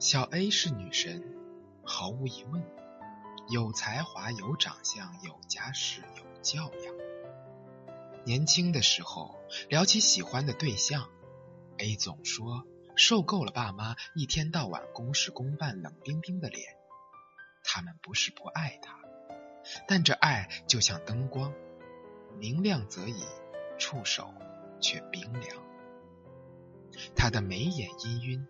小 A 是女神，毫无疑问，有才华、有长相、有家世、有教养。年轻的时候聊起喜欢的对象，A 总说受够了爸妈一天到晚公事公办、冷冰冰的脸。他们不是不爱他，但这爱就像灯光，明亮则已，触手却冰凉。他的眉眼氤氲，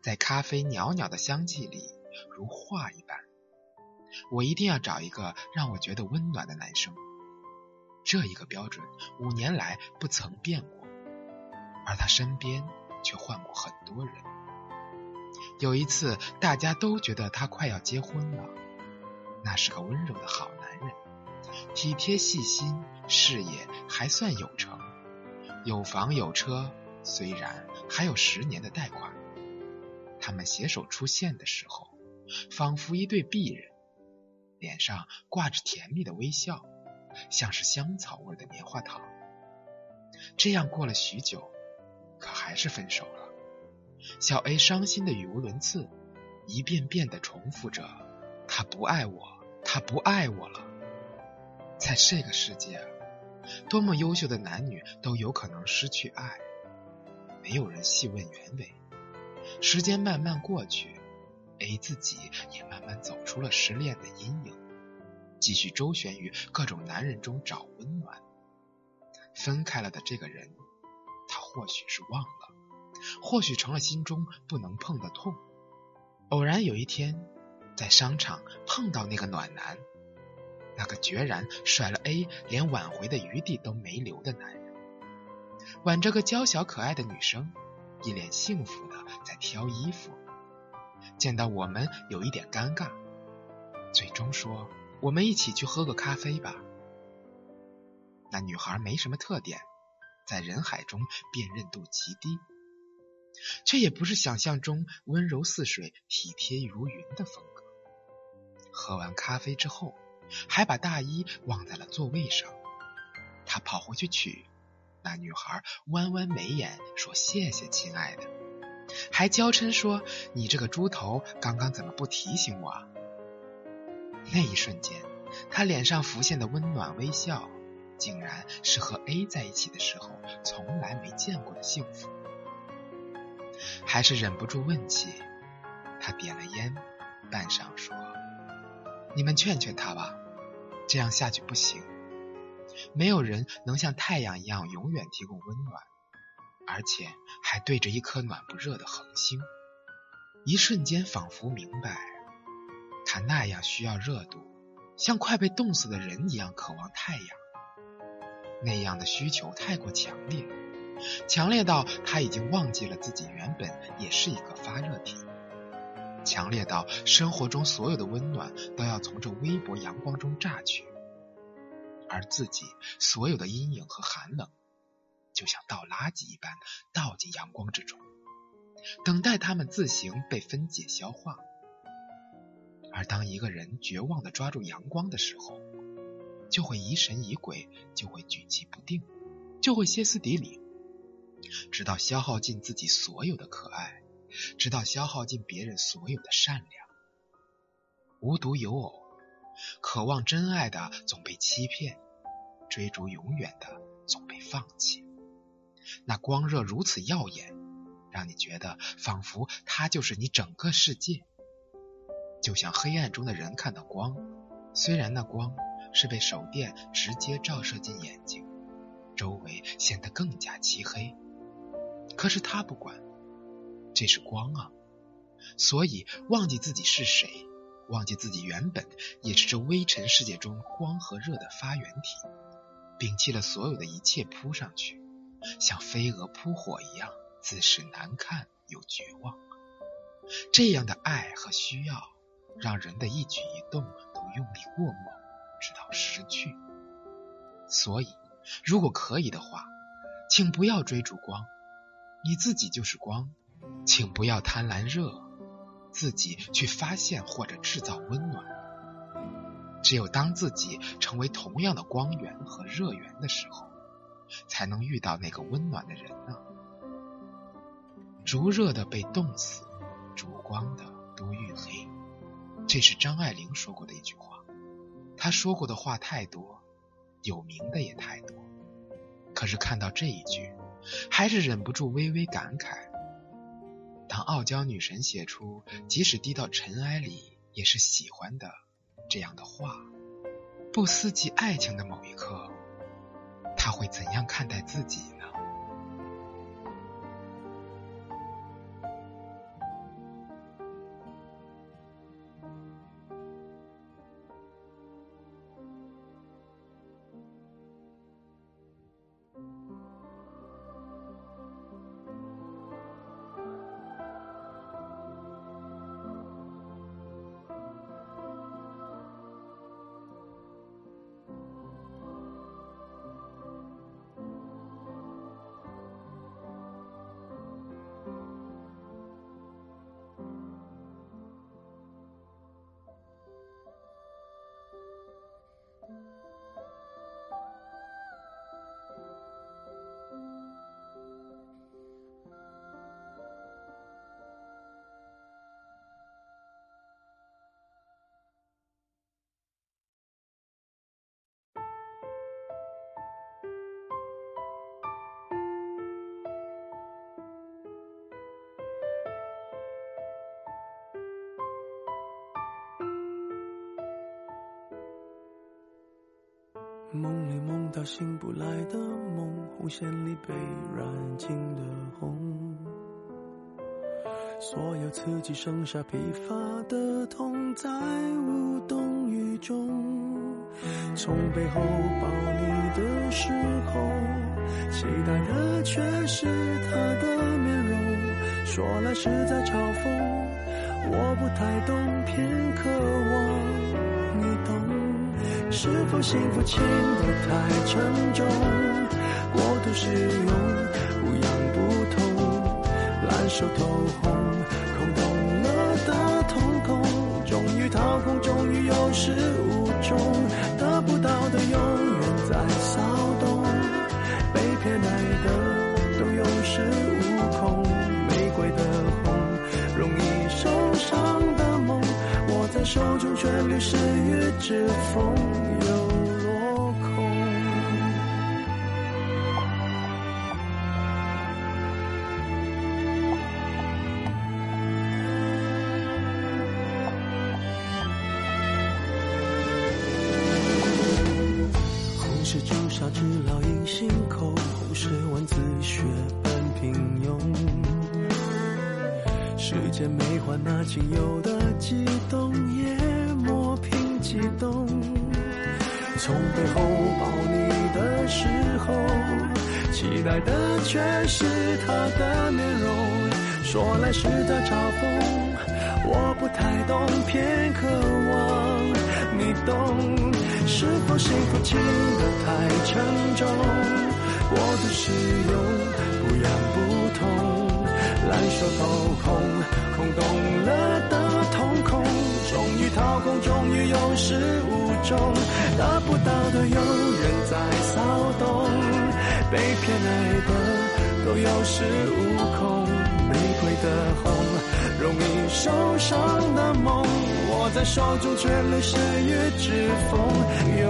在咖啡袅袅的香气里如画一般。我一定要找一个让我觉得温暖的男生。这一个标准五年来不曾变过，而他身边却换过很多人。有一次，大家都觉得他快要结婚了。那是个温柔的好男人，体贴细心，事业还算有成，有房有车，虽然还有十年的贷款。他们携手出现的时候，仿佛一对璧人，脸上挂着甜蜜的微笑，像是香草味的棉花糖。这样过了许久，可还是分手了。小 A 伤心的语无伦次，一遍遍的重复着：“他不爱我。”他不爱我了。在这个世界，多么优秀的男女都有可能失去爱，没有人细问原委。时间慢慢过去，A 自己也慢慢走出了失恋的阴影，继续周旋于各种男人中找温暖。分开了的这个人，他或许是忘了，或许成了心中不能碰的痛。偶然有一天。在商场碰到那个暖男，那个决然甩了 A 连挽回的余地都没留的男人，挽着个娇小可爱的女生，一脸幸福的在挑衣服。见到我们有一点尴尬，最终说：“我们一起去喝个咖啡吧。”那女孩没什么特点，在人海中辨认度极低，却也不是想象中温柔似水、体贴如云的风格。喝完咖啡之后，还把大衣忘在了座位上。他跑回去取，那女孩弯弯眉眼说：“谢谢，亲爱的。”还娇嗔说：“你这个猪头，刚刚怎么不提醒我？”那一瞬间，他脸上浮现的温暖微笑，竟然是和 A 在一起的时候从来没见过的幸福。还是忍不住问起，他点了烟，半晌说。你们劝劝他吧，这样下去不行。没有人能像太阳一样永远提供温暖，而且还对着一颗暖不热的恒星。一瞬间，仿佛明白，他那样需要热度，像快被冻死的人一样渴望太阳。那样的需求太过强烈，强烈到他已经忘记了自己原本也是一个发热体。强烈到生活中所有的温暖都要从这微薄阳光中榨取，而自己所有的阴影和寒冷，就像倒垃圾一般倒进阳光之中，等待它们自行被分解消化。而当一个人绝望的抓住阳光的时候，就会疑神疑鬼，就会举棋不定，就会歇斯底里，直到消耗尽自己所有的可爱。直到消耗尽别人所有的善良，无独有偶，渴望真爱的总被欺骗，追逐永远的总被放弃。那光热如此耀眼，让你觉得仿佛它就是你整个世界。就像黑暗中的人看到光，虽然那光是被手电直接照射进眼睛，周围显得更加漆黑，可是他不管。这是光啊，所以忘记自己是谁，忘记自己原本也是这微尘世界中光和热的发源体，摒弃了所有的一切扑上去，像飞蛾扑火一样，自是难看又绝望。这样的爱和需要，让人的一举一动都用力过猛，直到失去。所以，如果可以的话，请不要追逐光，你自己就是光。请不要贪婪热，自己去发现或者制造温暖。只有当自己成为同样的光源和热源的时候，才能遇到那个温暖的人呢。逐热的被冻死，烛光的都遇黑。这是张爱玲说过的一句话。她说过的话太多，有名的也太多。可是看到这一句，还是忍不住微微感慨。当傲娇女神写出“即使低到尘埃里也是喜欢的”这样的话，不思及爱情的某一刻，她会怎样看待自己？梦里梦到醒不来的梦，红线里被染尽的红，所有刺激剩下疲乏的痛，在无动于衷。从背后抱你的时候，期待的却是他的面容，说来是在嘲讽，我不太懂，偏渴望。是否幸福轻得太沉重？过度使用，不痒不痛，烂熟透红，空洞了的瞳孔，终于掏空，终于有始无终，得不到的永远在骚动，被偏爱的都有恃无恐，玫瑰的红，容易受伤的梦，握在手中却流失于指缝。仅有的悸动也磨平激动，从背后抱你的时候，期待的却是他的面容。说来是在嘲讽，我不太懂，偏渴望你懂。是否幸福轻得太沉重，过度使用，不痒不，烂熟透空。空洞了的瞳孔，终于掏空，终于有始无终，得不到的永远在骚动，被偏爱的都有恃无恐，玫瑰的红，容易受伤的梦，握在手中却流失于指缝，又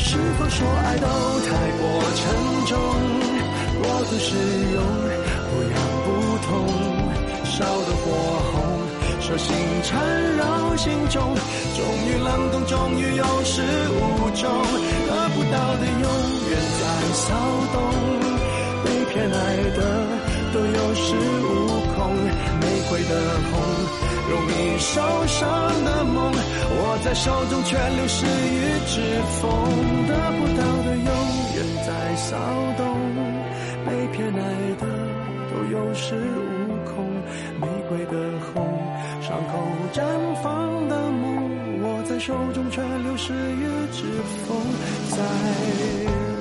是否说爱都太过沉重，过度使用，不痒不痛，烧得火红，手心缠绕心中，终于冷冻，终于有始无终，得不到的永远在骚动，被偏爱的都有恃无恐，玫瑰的红。容易受伤的梦，握在手中却流失于指缝，得不到的永远在骚动，被偏爱的都有恃无恐，玫瑰的红，伤口绽放的梦，握在手中却流失于指缝，在。